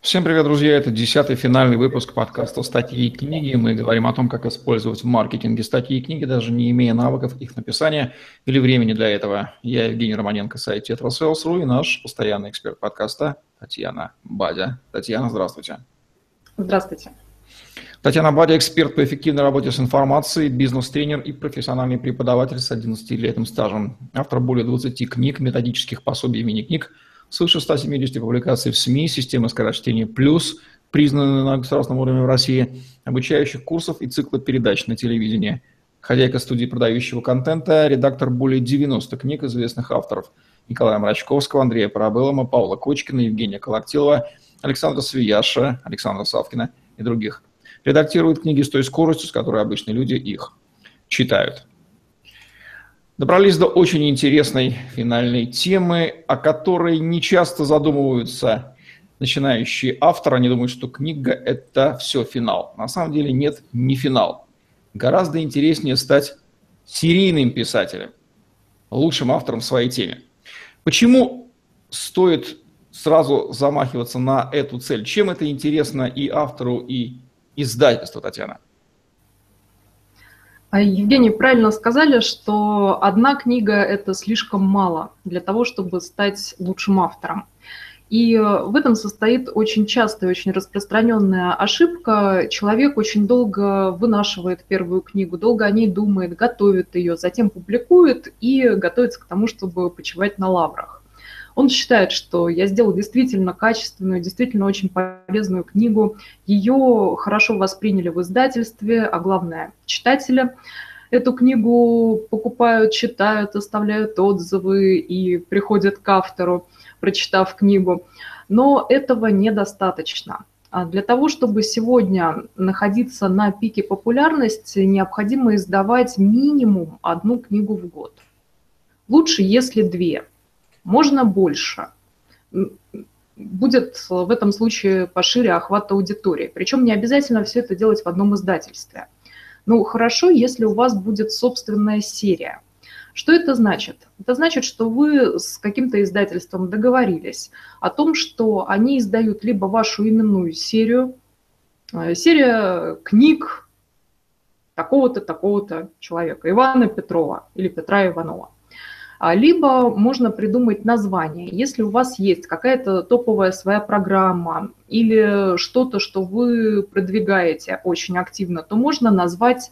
Всем привет, друзья! Это десятый финальный выпуск подкаста «Статьи и книги». Мы говорим о том, как использовать в маркетинге статьи и книги, даже не имея навыков их написания или времени для этого. Я Евгений Романенко, сайт Tetrasales.ru и наш постоянный эксперт подкаста Татьяна Бадя. Татьяна, здравствуйте. Здравствуйте. Татьяна Бадя – эксперт по эффективной работе с информацией, бизнес-тренер и профессиональный преподаватель с 11-летним стажем. Автор более 20 книг, методических пособий и мини-книг – свыше 170 публикаций в СМИ, системы скорочтения «Плюс», признанные на государственном уровне в России, обучающих курсов и цикла передач на телевидении. Хозяйка студии продающего контента, редактор более 90 книг известных авторов Николая Мрачковского, Андрея Парабеллома, Павла Кочкина, Евгения Колоктилова, Александра Свияша, Александра Савкина и других. Редактирует книги с той скоростью, с которой обычные люди их читают. Добрались до очень интересной финальной темы, о которой не часто задумываются начинающие авторы. Они думают, что книга – это все финал. На самом деле нет, не финал. Гораздо интереснее стать серийным писателем, лучшим автором в своей теме. Почему стоит сразу замахиваться на эту цель? Чем это интересно и автору, и издательству, Татьяна? А, Евгений, правильно сказали, что одна книга – это слишком мало для того, чтобы стать лучшим автором. И в этом состоит очень частая, очень распространенная ошибка. Человек очень долго вынашивает первую книгу, долго о ней думает, готовит ее, затем публикует и готовится к тому, чтобы почивать на лаврах. Он считает, что я сделал действительно качественную, действительно очень полезную книгу. Ее хорошо восприняли в издательстве, а главное, читатели эту книгу покупают, читают, оставляют отзывы и приходят к автору, прочитав книгу. Но этого недостаточно. А для того, чтобы сегодня находиться на пике популярности, необходимо издавать минимум одну книгу в год. Лучше, если две можно больше. Будет в этом случае пошире охват аудитории. Причем не обязательно все это делать в одном издательстве. Ну, хорошо, если у вас будет собственная серия. Что это значит? Это значит, что вы с каким-то издательством договорились о том, что они издают либо вашу именную серию, э, серия книг такого-то, такого-то человека, Ивана Петрова или Петра Иванова. А, либо можно придумать название. Если у вас есть какая-то топовая своя программа или что-то, что вы продвигаете очень активно, то можно назвать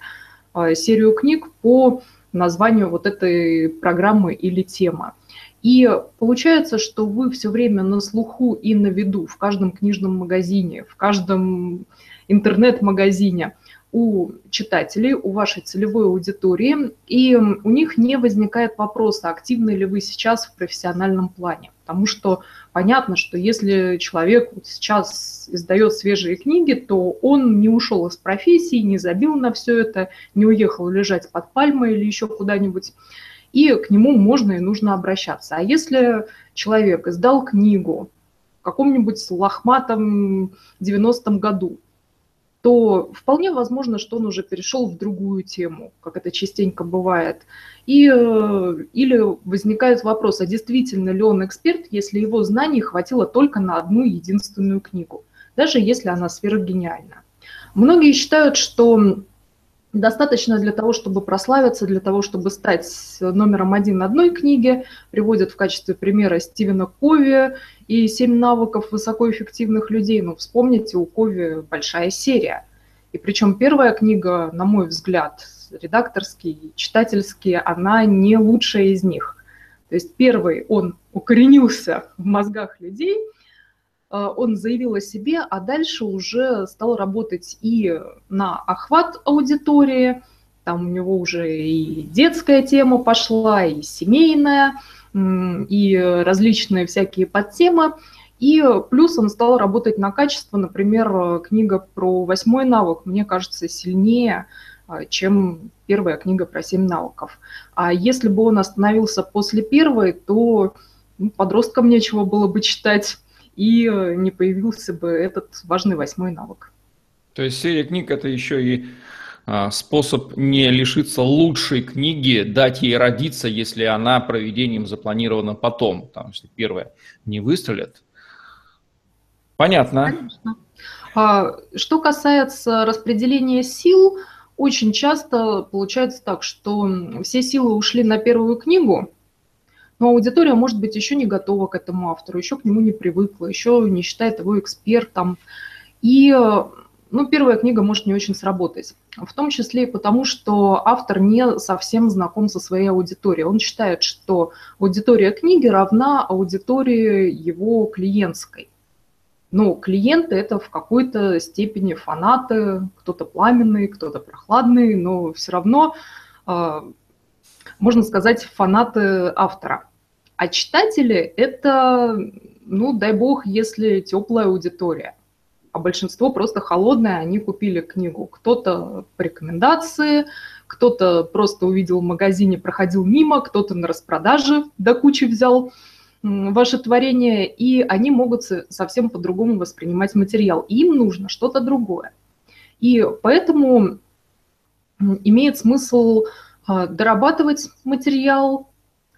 а, серию книг по названию вот этой программы или темы. И получается, что вы все время на слуху и на виду в каждом книжном магазине, в каждом интернет-магазине – у читателей, у вашей целевой аудитории, и у них не возникает вопроса, активны ли вы сейчас в профессиональном плане. Потому что понятно, что если человек сейчас издает свежие книги, то он не ушел из профессии, не забил на все это, не уехал лежать под пальмой или еще куда-нибудь, и к нему можно и нужно обращаться. А если человек издал книгу в каком-нибудь лохматом 90-м году, то вполне возможно, что он уже перешел в другую тему, как это частенько бывает. И, э, или возникает вопрос, а действительно ли он эксперт, если его знаний хватило только на одну единственную книгу, даже если она сверхгениальна. Многие считают, что достаточно для того, чтобы прославиться, для того, чтобы стать номером один одной книги, приводят в качестве примера Стивена Кови и «Семь навыков высокоэффективных людей». Ну, вспомните, у Кови большая серия. И причем первая книга, на мой взгляд, редакторский, читательский, она не лучшая из них. То есть первый, он укоренился в мозгах людей – он заявил о себе, а дальше уже стал работать и на охват аудитории, там у него уже и детская тема пошла, и семейная, и различные всякие подтемы. И плюс он стал работать на качество. Например, книга про восьмой навык, мне кажется, сильнее, э, чем первая книга про семь навыков. А если бы он остановился после первой, то ну, подросткам нечего было бы читать и э, не появился бы этот важный восьмой навык. То есть серия книг – это еще и а, способ не лишиться лучшей книги, дать ей родиться, если она проведением запланирована потом. Потому что первая не выстрелит, Понятно. Конечно. А, что касается распределения сил, очень часто получается так, что все силы ушли на первую книгу, но аудитория, может быть, еще не готова к этому автору, еще к нему не привыкла, еще не считает его экспертом. И ну, первая книга может не очень сработать. В том числе и потому, что автор не совсем знаком со своей аудиторией. Он считает, что аудитория книги равна аудитории его клиентской. Но клиенты это в какой-то степени фанаты, кто-то пламенный, кто-то прохладный, но все равно, а, можно сказать, фанаты автора. А читатели это, ну, дай бог, если теплая аудитория. А большинство просто холодное, они купили книгу. Кто-то по рекомендации, кто-то просто увидел в магазине, проходил мимо, кто-то на распродаже до кучи взял ваше творение, и они могут совсем по-другому воспринимать материал. Им нужно что-то другое. И поэтому имеет смысл а, дорабатывать материал,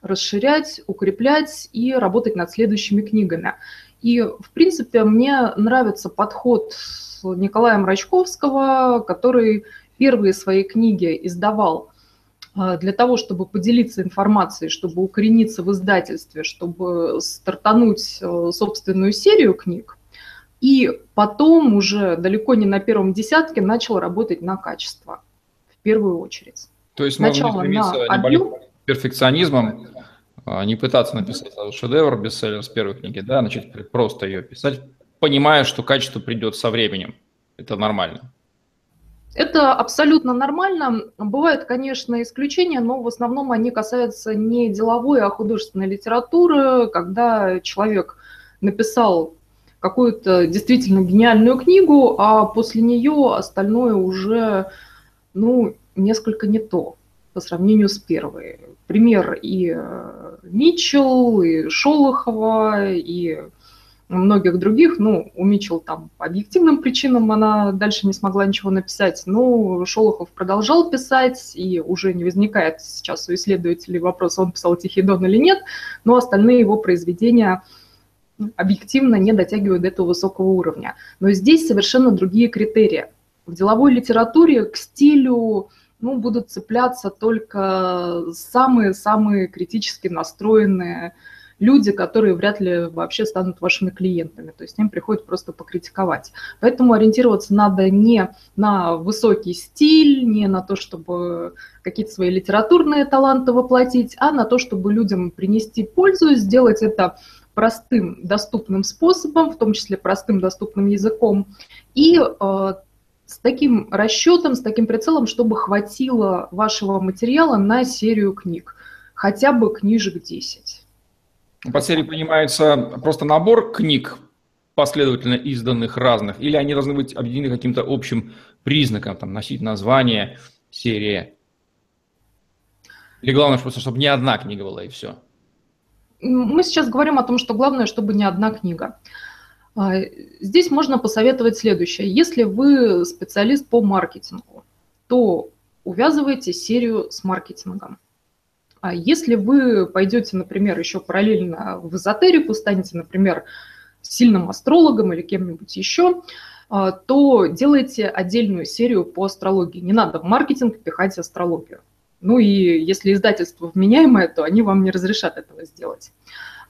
расширять, укреплять и работать над следующими книгами. И, в принципе, мне нравится подход Николая Мрачковского, который первые свои книги издавал а, для того, чтобы поделиться информацией, чтобы укорениться в издательстве, чтобы стартануть э, собственную серию книг, и потом уже далеко не на первом десятке начал работать на качество в первую очередь. То есть Сначала можно на объем, перфекционизмом, а, не пытаться написать шедевр, бестселлер с первой книги, да, начать просто ее писать, понимая, что качество придет со временем. Это нормально. Это абсолютно нормально. Бывают, конечно, исключения, но в основном они касаются не деловой, а художественной литературы, когда человек написал какую-то действительно гениальную книгу, а после нее остальное уже, ну, несколько не то по сравнению с первой. Пример и э, Митчелл, и Шолохова, и многих других. Ну, у Митчелл там по объективным причинам она дальше не смогла ничего написать. Но Шолохов продолжал писать, и уже не возникает сейчас у исследователей вопрос, он писал «Тихий дон» или нет, но остальные его произведения объективно не дотягивают до этого высокого уровня. Но здесь совершенно другие критерии. В деловой литературе к стилю ну, будут цепляться только самые-самые критически настроенные люди, которые вряд ли вообще станут вашими клиентами. То есть им приходит просто покритиковать. Поэтому ориентироваться надо не на высокий стиль, не на то, чтобы какие-то свои литературные таланты воплотить, а на то, чтобы людям принести пользу, сделать это простым, доступным способом, в том числе простым, доступным языком, и э, с таким расчетом, с таким прицелом, чтобы хватило вашего материала на серию книг, хотя бы книжек 10. По серии понимается просто набор книг, последовательно изданных разных, или они должны быть объединены каким-то общим признаком, там, носить название, серия? Или главное, просто чтобы не одна книга была и все? Мы сейчас говорим о том, что главное, чтобы не одна книга. А, здесь можно посоветовать следующее. Если вы специалист по маркетингу, то увязывайте серию с маркетингом. А если вы пойдете, например, еще параллельно в эзотерику, станете, например, сильным астрологом или кем-нибудь еще, а, то делайте отдельную серию по астрологии. Не надо в маркетинг пихать астрологию. Ну и если издательство вменяемое, то они вам не разрешат этого сделать.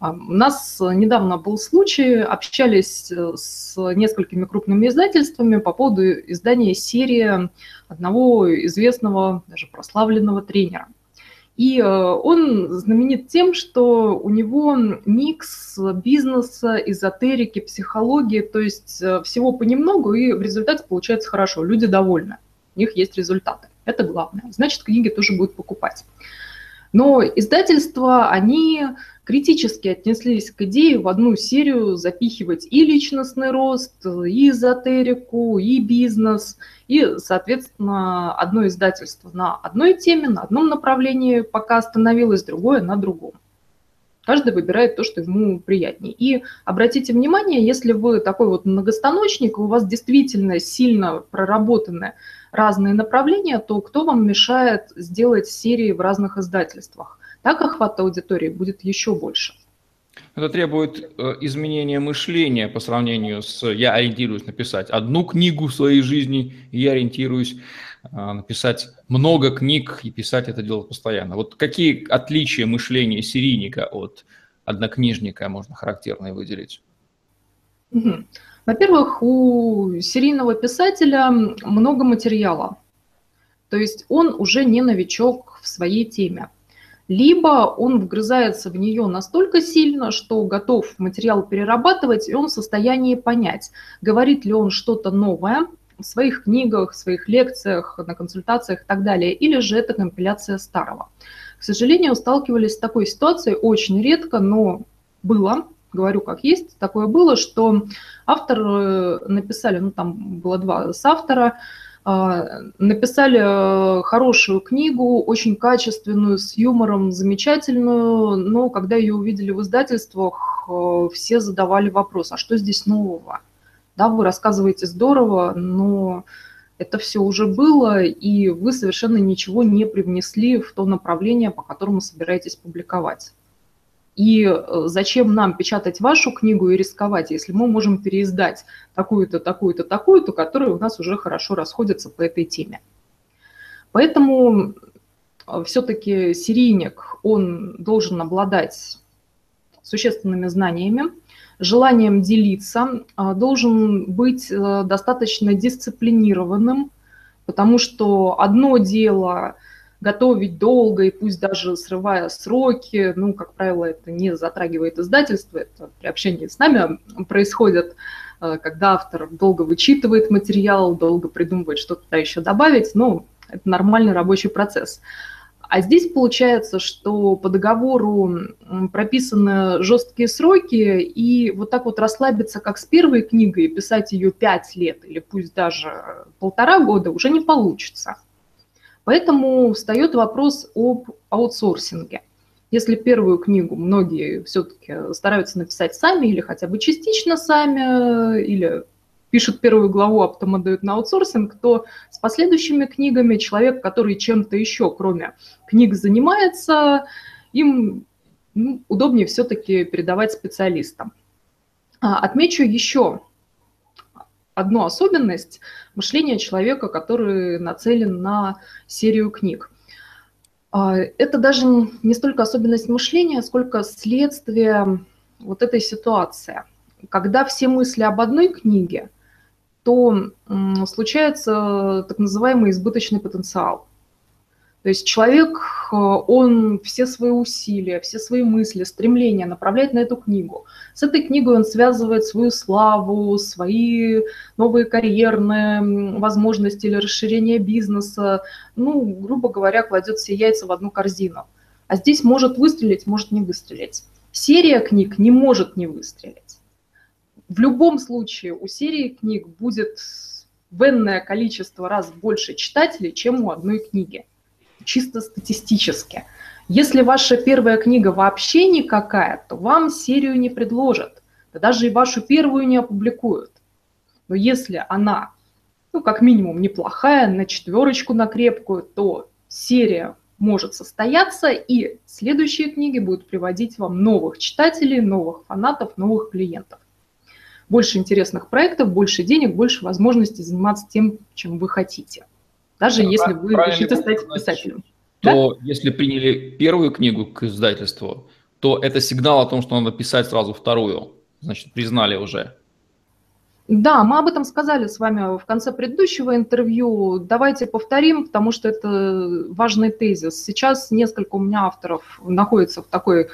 А, у нас недавно был случай, общались э, с несколькими крупными издательствами по поводу издания серии одного известного, даже прославленного тренера – и э, он знаменит тем, что у него микс бизнеса, эзотерики, психологии, то есть э, всего понемногу, и в результате получается хорошо. Люди довольны, у них есть результаты. Это главное. Значит, книги тоже будут покупать. Но издательства, они критически отнеслись к идее в одну серию запихивать и личностный рост, и эзотерику, и бизнес, и, соответственно, одно издательство на одной теме, на одном направлении пока остановилось, другое на другом. Каждый выбирает то, что ему приятнее. И обратите внимание, если вы такой вот многостаночник, у вас действительно сильно проработаны разные направления, то кто вам мешает сделать серии в разных издательствах? Так охват аудитории будет еще больше. Это требует э, изменения мышления по сравнению с «я ориентируюсь написать одну книгу в своей жизни, и я ориентируюсь э, написать много книг и писать это дело постоянно». Вот какие отличия мышления серийника от однокнижника можно характерные выделить? Во-первых, у серийного писателя много материала. То есть он уже не новичок в своей теме либо он вгрызается в нее настолько сильно, что готов материал перерабатывать, и он в состоянии понять, говорит ли он что-то новое в своих книгах, в своих лекциях, на консультациях и так далее, или же это компиляция старого. К сожалению, сталкивались с такой ситуацией очень редко, но было, говорю как есть, такое было, что автор э, написали, ну там было два с автора, написали э, хорошую книгу, очень качественную, с юмором, замечательную, но когда ее увидели в издательствах, э, все задавали вопрос, а что здесь нового? Да, вы рассказываете здорово, но это все уже было, и вы совершенно ничего не привнесли в то направление, по которому собираетесь публиковать. И э, зачем нам печатать вашу книгу и рисковать, если мы можем переиздать такую-то, такую-то, такую-то, которые у нас уже хорошо расходятся по этой теме. Поэтому э, все-таки серийник, он должен обладать существенными знаниями, желанием делиться, э, должен быть достаточно дисциплинированным, потому что одно дело – готовить долго и пусть даже срывая сроки, ну, как правило, это не затрагивает издательство, это при общении с нами происходит, э, когда автор долго вычитывает материал, долго придумывает, что туда еще добавить, ну, это нормальный рабочий процесс. А здесь получается, что по договору прописаны жесткие сроки, и вот так вот расслабиться, как с первой книгой, писать ее пять лет или пусть даже полтора года уже не получится. Поэтому встает вопрос об аутсорсинге. Если первую книгу многие все-таки стараются написать сами или хотя бы частично сами, или пишут первую главу, а потом отдают на аутсорсинг, то с последующими книгами человек, который чем-то еще, кроме книг, занимается, им ну, удобнее все-таки передавать специалистам. А, отмечу еще одну особенность мышления человека, который нацелен на серию книг. А, это даже не столько особенность мышления, сколько следствие вот этой ситуации. Когда все мысли об одной книге, то случается так называемый избыточный потенциал. То есть человек, э, он все свои усилия, все свои мысли, стремления направляет на эту книгу. С этой книгой он связывает свою славу, свои новые карьерные возможности или расширение бизнеса. Ну, грубо говоря, кладет все яйца в одну корзину. А здесь может выстрелить, может не выстрелить. Серия книг не может не выстрелить. В любом случае у серии книг будет в энное количество раз больше читателей, чем у одной книги чисто статистически. Если ваша первая книга вообще никакая, то вам серию не предложат, да даже и вашу первую не опубликуют. Но если она, ну, как минимум, неплохая, на четверочку, на крепкую, то серия может состояться, и следующие книги будут приводить вам новых читателей, новых фанатов, новых клиентов. Больше интересных проектов, больше денег, больше возможностей заниматься тем, чем вы хотите даже ну, если вы решите стать писателем. То да? если приняли первую книгу к издательству, то это сигнал о том, что надо писать сразу вторую. Значит, признали уже. Да, мы об этом сказали с вами в конце предыдущего интервью. Давайте повторим, потому что это важный тезис. Сейчас несколько у меня авторов находится в такой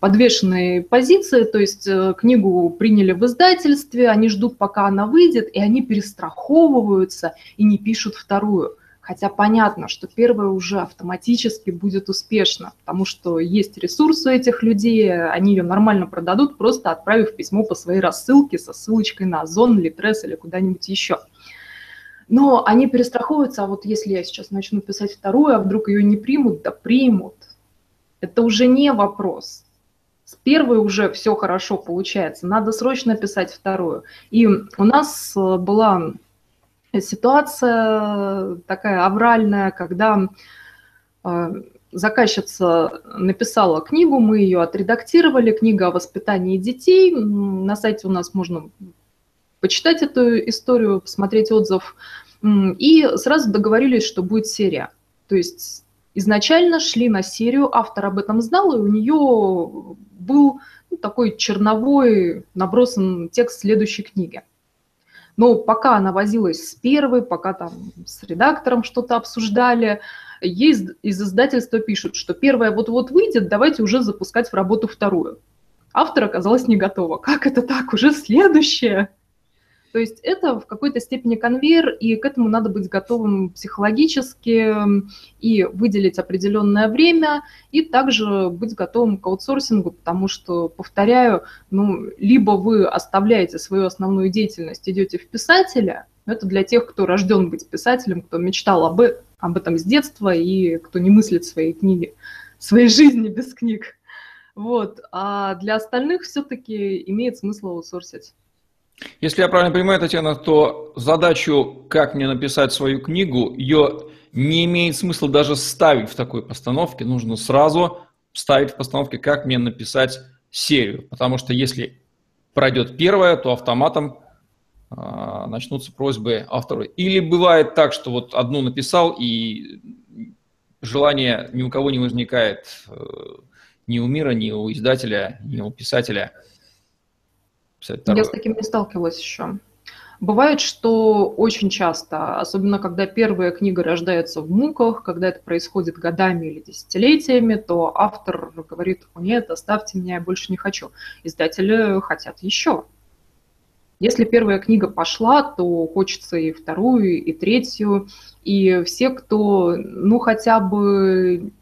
подвешенной позиции, то есть э, книгу приняли в издательстве, они ждут, пока она выйдет, и они перестраховываются и не пишут вторую. Хотя понятно, что первое уже автоматически будет успешно, потому что есть ресурсы у этих людей, они ее нормально продадут, просто отправив письмо по своей рассылке со ссылочкой на Озон, Литрес или куда-нибудь еще. Но они перестраховываются, а вот если я сейчас начну писать вторую, а вдруг ее не примут, да примут. Это уже не вопрос. С первой уже все хорошо получается, надо срочно писать вторую. И у нас э, была ситуация такая авральная, когда э, заказчица написала книгу, мы ее отредактировали, книга о воспитании детей. На сайте у нас можно почитать эту историю, посмотреть отзыв. И сразу договорились, что будет серия. То есть изначально шли на серию, автор об этом знал, и у нее был ну, такой черновой набросан текст следующей книги. Но пока она возилась с первой, пока там с редактором что-то обсуждали, ей из издательства пишут, что первая вот-вот выйдет, давайте уже запускать в работу вторую. Автор оказалась не готова. Как это так? Уже следующее? То есть это в какой-то степени конвейер, и к этому надо быть готовым психологически и выделить определенное время, и также быть готовым к аутсорсингу, потому что, повторяю, ну, либо вы оставляете свою основную деятельность, идете в писателя, это для тех, кто рожден быть писателем, кто мечтал об, об этом с детства и кто не мыслит своей книги, своей жизни без книг. Вот. А для остальных все-таки имеет смысл аутсорсить. Если я правильно понимаю, Татьяна, то задачу, как мне написать свою книгу, ее не имеет смысла даже ставить в такой постановке. Нужно сразу ставить в постановке, как мне написать серию. Потому что если пройдет первая, то автоматом э, начнутся просьбы автора. Или бывает так, что вот одну написал, и желание ни у кого не возникает, э, ни у мира, ни у издателя, ни у писателя – я с таким не сталкивалась еще. Бывает, что очень часто, особенно когда первая книга рождается в муках, когда это происходит годами или десятилетиями, то автор говорит, о нет, оставьте меня, я больше не хочу. Издатели хотят еще. Если первая книга пошла, то хочется и вторую, и третью. И все, кто, ну, хотя бы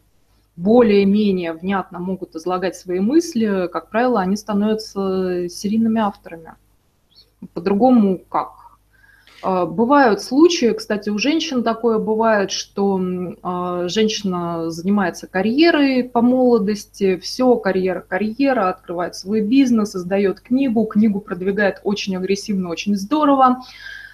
более-менее внятно могут излагать свои мысли, как правило, они становятся серийными авторами. По-другому как? А, бывают случаи, кстати, у женщин такое бывает, что а, женщина занимается карьерой по молодости, все, карьера, карьера, открывает свой бизнес, создает книгу, книгу продвигает очень агрессивно, очень здорово,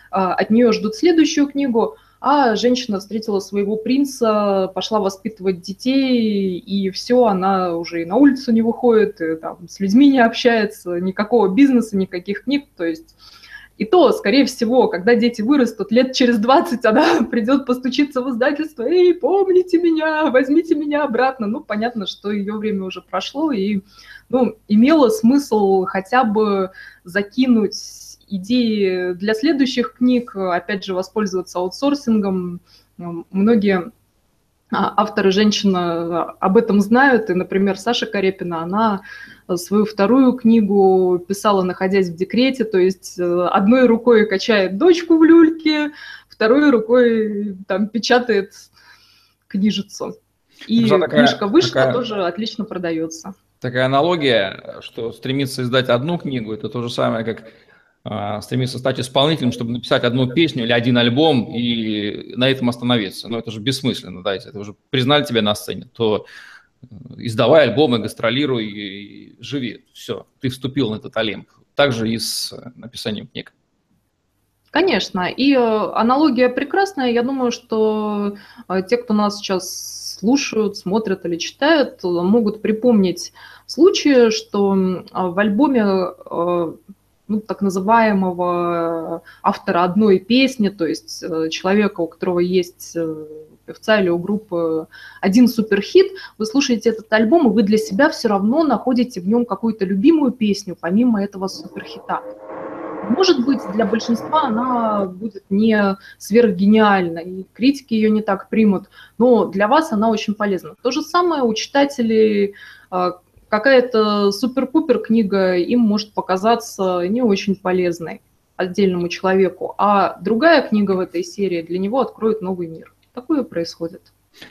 а, от нее ждут следующую книгу – а женщина встретила своего принца, пошла воспитывать детей, и все, она уже и на улицу не выходит, и там с людьми не общается, никакого бизнеса, никаких книг, то есть и то, скорее всего, когда дети вырастут, лет через 20 она придет постучиться в издательство, «Эй, помните меня, возьмите меня обратно». Ну, понятно, что ее время уже прошло, и ну, имело смысл хотя бы закинуть идеи для следующих книг, опять же, воспользоваться аутсорсингом. Многие а, авторы женщина об этом знают, и, например, Саша Карепина, она свою вторую книгу писала, находясь в декрете, то есть э, одной рукой качает дочку в люльке, второй рукой там печатает книжицу. И такая, книжка вышла, такая, тоже отлично продается. Такая аналогия, что стремиться издать одну книгу, это то же самое, как а, стремиться стать исполнителем, чтобы написать одну песню или один альбом и на этом остановиться. Но это же бессмысленно, да, если это уже признали тебя на сцене, то э, издавай альбомы, гастролируй и живи. Все, ты вступил на этот Олимп. Также и с э, написанием книг. Конечно, и э, аналогия прекрасная. Я думаю, что те, кто нас сейчас слушают, смотрят или читают, могут припомнить случаи, что в альбоме ну, так называемого автора одной песни, то есть э, человека, у которого есть э, певца или у группы один суперхит, вы слушаете этот альбом, и вы для себя все равно находите в нем какую-то любимую песню, помимо этого суперхита. Может быть, для большинства она будет не сверхгениальна, и критики ее не так примут, но для вас она очень полезна. То же самое у читателей э, какая-то супер-пупер книга им может показаться не очень полезной отдельному человеку, а другая книга в этой серии для него откроет новый мир. Такое происходит.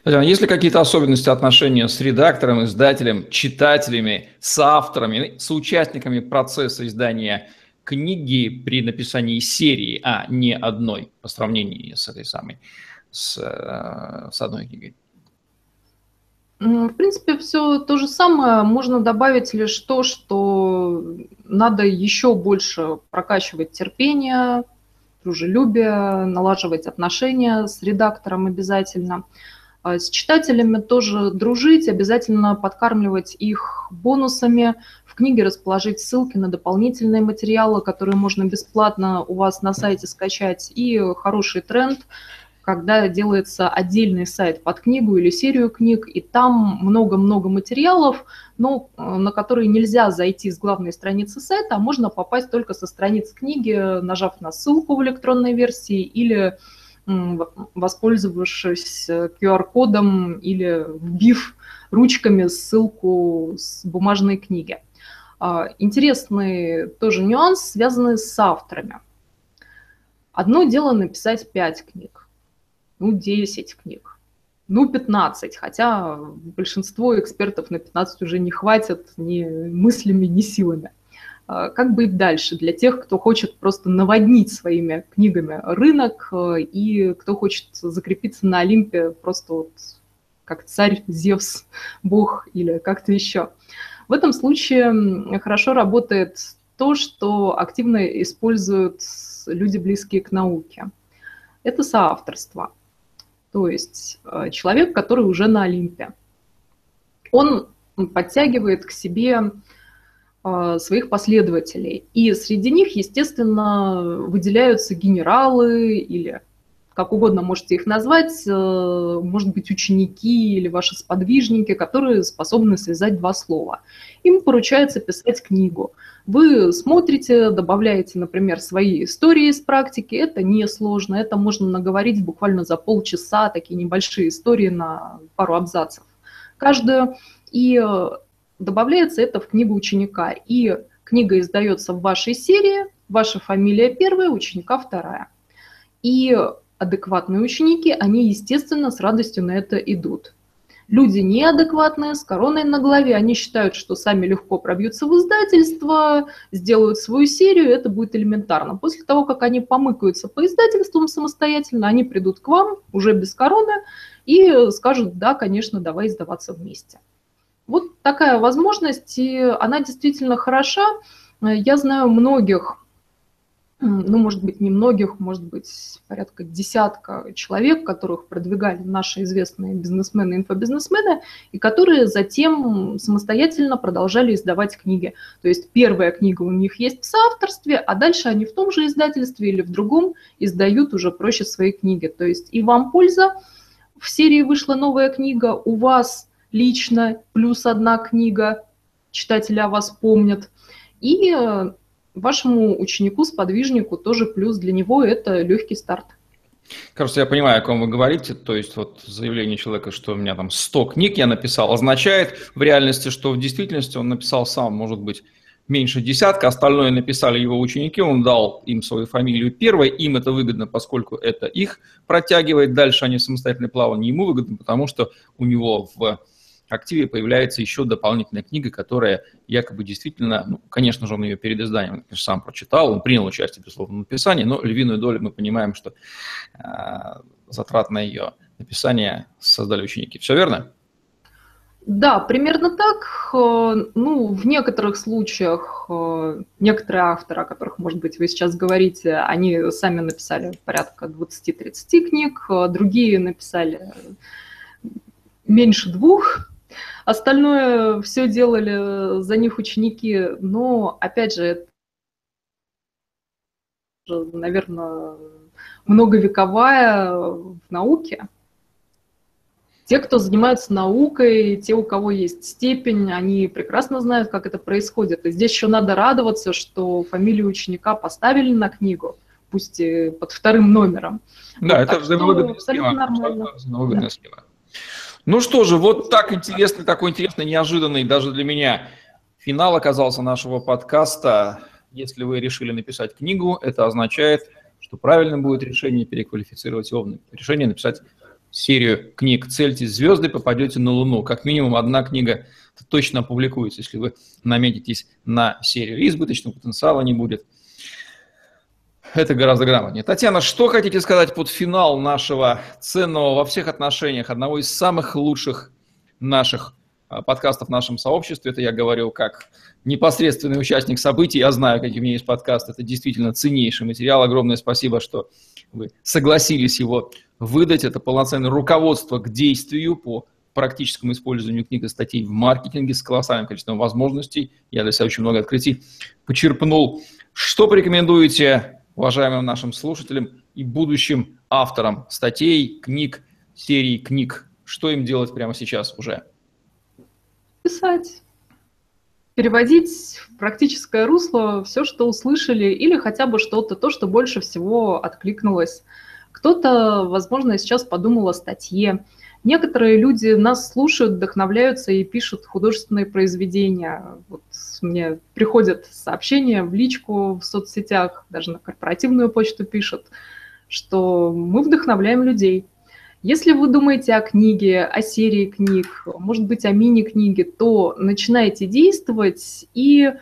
Татьяна, есть ли какие-то особенности отношения с редактором, издателем, читателями, с авторами, с участниками процесса издания книги при написании серии, а не одной по сравнению с этой самой, с, э, с одной книгой? В принципе, все то же самое. Можно добавить лишь то, что надо еще больше прокачивать терпение, дружелюбие, налаживать отношения с редактором обязательно. А с читателями тоже дружить, обязательно подкармливать их бонусами, в книге расположить ссылки на дополнительные материалы, которые можно бесплатно у вас на сайте скачать, и хороший тренд – когда делается отдельный сайт под книгу или серию книг, и там много-много материалов, но э, на которые нельзя зайти с главной страницы сайта, а можно попасть только со страниц книги, нажав на ссылку в электронной версии или воспользовавшись QR-кодом э, или вбив ручками ссылку с бумажной книги. А, интересный тоже нюанс, связанный с авторами. Одно дело написать пять книг, ну, 10 книг, ну, 15, хотя большинство экспертов на 15 уже не хватит ни мыслями, ни силами. А, как быть дальше для тех, кто хочет просто наводнить своими книгами рынок э, и кто хочет закрепиться на Олимпе просто вот как царь Зевс, бог или как-то еще. В этом случае хорошо работает то, что активно используют люди, близкие к науке. Это соавторство. То есть э, человек, который уже на Олимпе. Он подтягивает к себе э, своих последователей. И среди них, естественно, выделяются генералы или как угодно можете их назвать, э, может быть, ученики или ваши сподвижники, которые способны связать два слова. Им поручается писать книгу. Вы смотрите, добавляете, например, свои истории из практики, это несложно, это можно наговорить буквально за полчаса, такие небольшие истории на пару абзацев каждую, и э, добавляется это в книгу ученика. И книга издается в вашей серии, ваша фамилия первая, ученика вторая. И адекватные ученики, они, естественно, с радостью на это идут. Люди неадекватные, с короной на голове, они считают, что сами легко пробьются в издательство, сделают свою серию, это будет элементарно. После того, как они помыкаются по издательствам самостоятельно, они придут к вам уже без короны и скажут, да, конечно, давай издаваться вместе. Вот такая возможность, и она действительно хороша. Я знаю многих ну, может быть, немногих, может быть, порядка десятка человек, которых продвигали наши известные бизнесмены, инфобизнесмены, и которые затем самостоятельно продолжали издавать книги. То есть первая книга у них есть в соавторстве, а дальше они в том же издательстве или в другом издают уже проще свои книги. То есть и вам польза, в серии вышла новая книга, у вас лично плюс одна книга, читатели о вас помнят, и э, вашему ученику, сподвижнику тоже плюс для него это легкий старт. Кажется, я понимаю, о ком вы говорите. То есть вот заявление человека, что у меня там 100 книг я написал, означает в реальности, что в действительности он написал сам, может быть, меньше десятка, остальное написали его ученики, он дал им свою фамилию первой, им это выгодно, поскольку это их протягивает, дальше они самостоятельно плавание, ему выгодно, потому что у него в активе появляется еще дополнительная книга, которая якобы действительно, ну, конечно же, он ее перед изданием он, конечно, сам прочитал, он принял участие, безусловно, в написании, но львиную долю мы понимаем, что э, затрат на ее написание создали ученики. Все верно? Да, примерно так. Э, ну, в некоторых случаях э, некоторые авторы, о которых, может быть, вы сейчас говорите, они сами написали порядка 20-30 книг, э, другие написали меньше двух, Остальное все делали за них ученики, но, опять же, это, наверное, многовековая в науке. Те, кто занимаются наукой, те, у кого есть степень, они прекрасно знают, как это происходит. И здесь еще надо радоваться, что фамилию ученика поставили на книгу, пусть и под вторым номером. Да, вот, это взаимовыгодная схема. Нормально. Взаимовыгодная да. схема. Ну что же, вот так интересный, такой интересный, неожиданный даже для меня финал оказался нашего подкаста. Если вы решили написать книгу, это означает, что правильным будет решение переквалифицировать его решение написать серию книг «Цельте звезды, попадете на Луну». Как минимум одна книга точно опубликуется, если вы наметитесь на серию. Избыточного потенциала не будет – это гораздо грамотнее. Татьяна, что хотите сказать под финал нашего ценного во всех отношениях, одного из самых лучших наших а, подкастов в нашем сообществе. Это я говорю как непосредственный участник событий. Я знаю, какие у меня есть подкасты. Это действительно ценнейший материал. Огромное спасибо, что вы согласились его выдать. Это полноценное руководство к действию по практическому использованию книг и статей в маркетинге с колоссальным количеством возможностей. Я для себя очень много открытий почерпнул. Что порекомендуете уважаемым нашим слушателям и будущим авторам статей, книг, серий книг? Что им делать прямо сейчас уже? Писать. Переводить в практическое русло все, что услышали, или хотя бы что-то, то, что больше всего откликнулось. Кто-то, возможно, сейчас подумал о статье, Некоторые люди нас слушают, вдохновляются и пишут художественные произведения. Вот мне приходят сообщения в личку в соцсетях, даже на корпоративную почту пишут, что мы вдохновляем людей. Если вы думаете о книге, о серии книг, может быть, о мини-книге, то начинайте действовать, и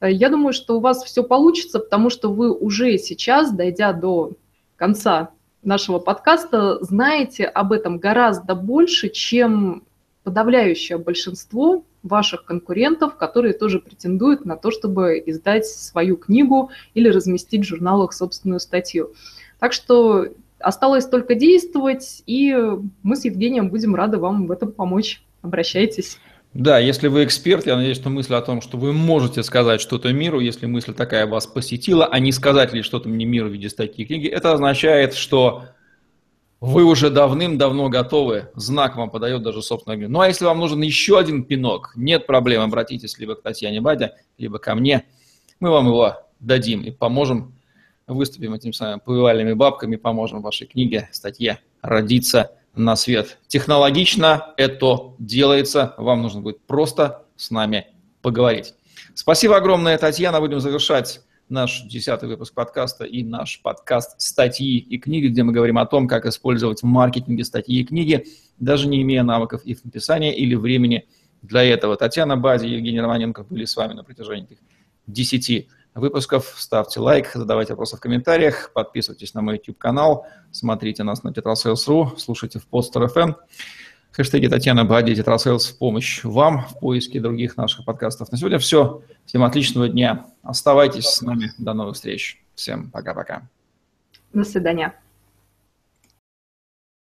э, я думаю, что у вас все получится, потому что вы уже сейчас, дойдя до конца нашего подкаста знаете об этом гораздо больше, чем подавляющее большинство ваших конкурентов, которые тоже претендуют на то, чтобы издать свою книгу или разместить в журналах собственную статью. Так что осталось только действовать, и мы с Евгением будем рады вам в этом помочь. Обращайтесь. Да, если вы эксперт, я надеюсь, что мысль о том, что вы можете сказать что-то миру, если мысль такая вас посетила, а не сказать ли что-то мне миру в виде статьи книги, это означает, что вы уже давным-давно готовы, знак вам подает даже собственно. Ну а если вам нужен еще один пинок, нет проблем, обратитесь либо к Татьяне Бадя, либо ко мне, мы вам его дадим и поможем, выступим этими самыми повивальными бабками, поможем вашей книге, статье родиться на свет. Технологично это делается. Вам нужно будет просто с нами поговорить. Спасибо огромное, Татьяна. Будем завершать наш десятый выпуск подкаста и наш подкаст «Статьи и книги», где мы говорим о том, как использовать в маркетинге статьи и книги, даже не имея навыков их написания или времени для этого. Татьяна Бади и Евгений Романенко были с вами на протяжении этих десяти выпусков. Ставьте лайк, задавайте вопросы в комментариях, подписывайтесь на мой YouTube-канал, смотрите нас на tetrasales.ru, слушайте в Podster FM. Хэштеги Татьяна Бади, Тетрасейлс в помощь вам в поиске других наших подкастов. На сегодня все. Всем отличного дня. Оставайтесь с нами. До новых встреч. Всем пока-пока. До свидания.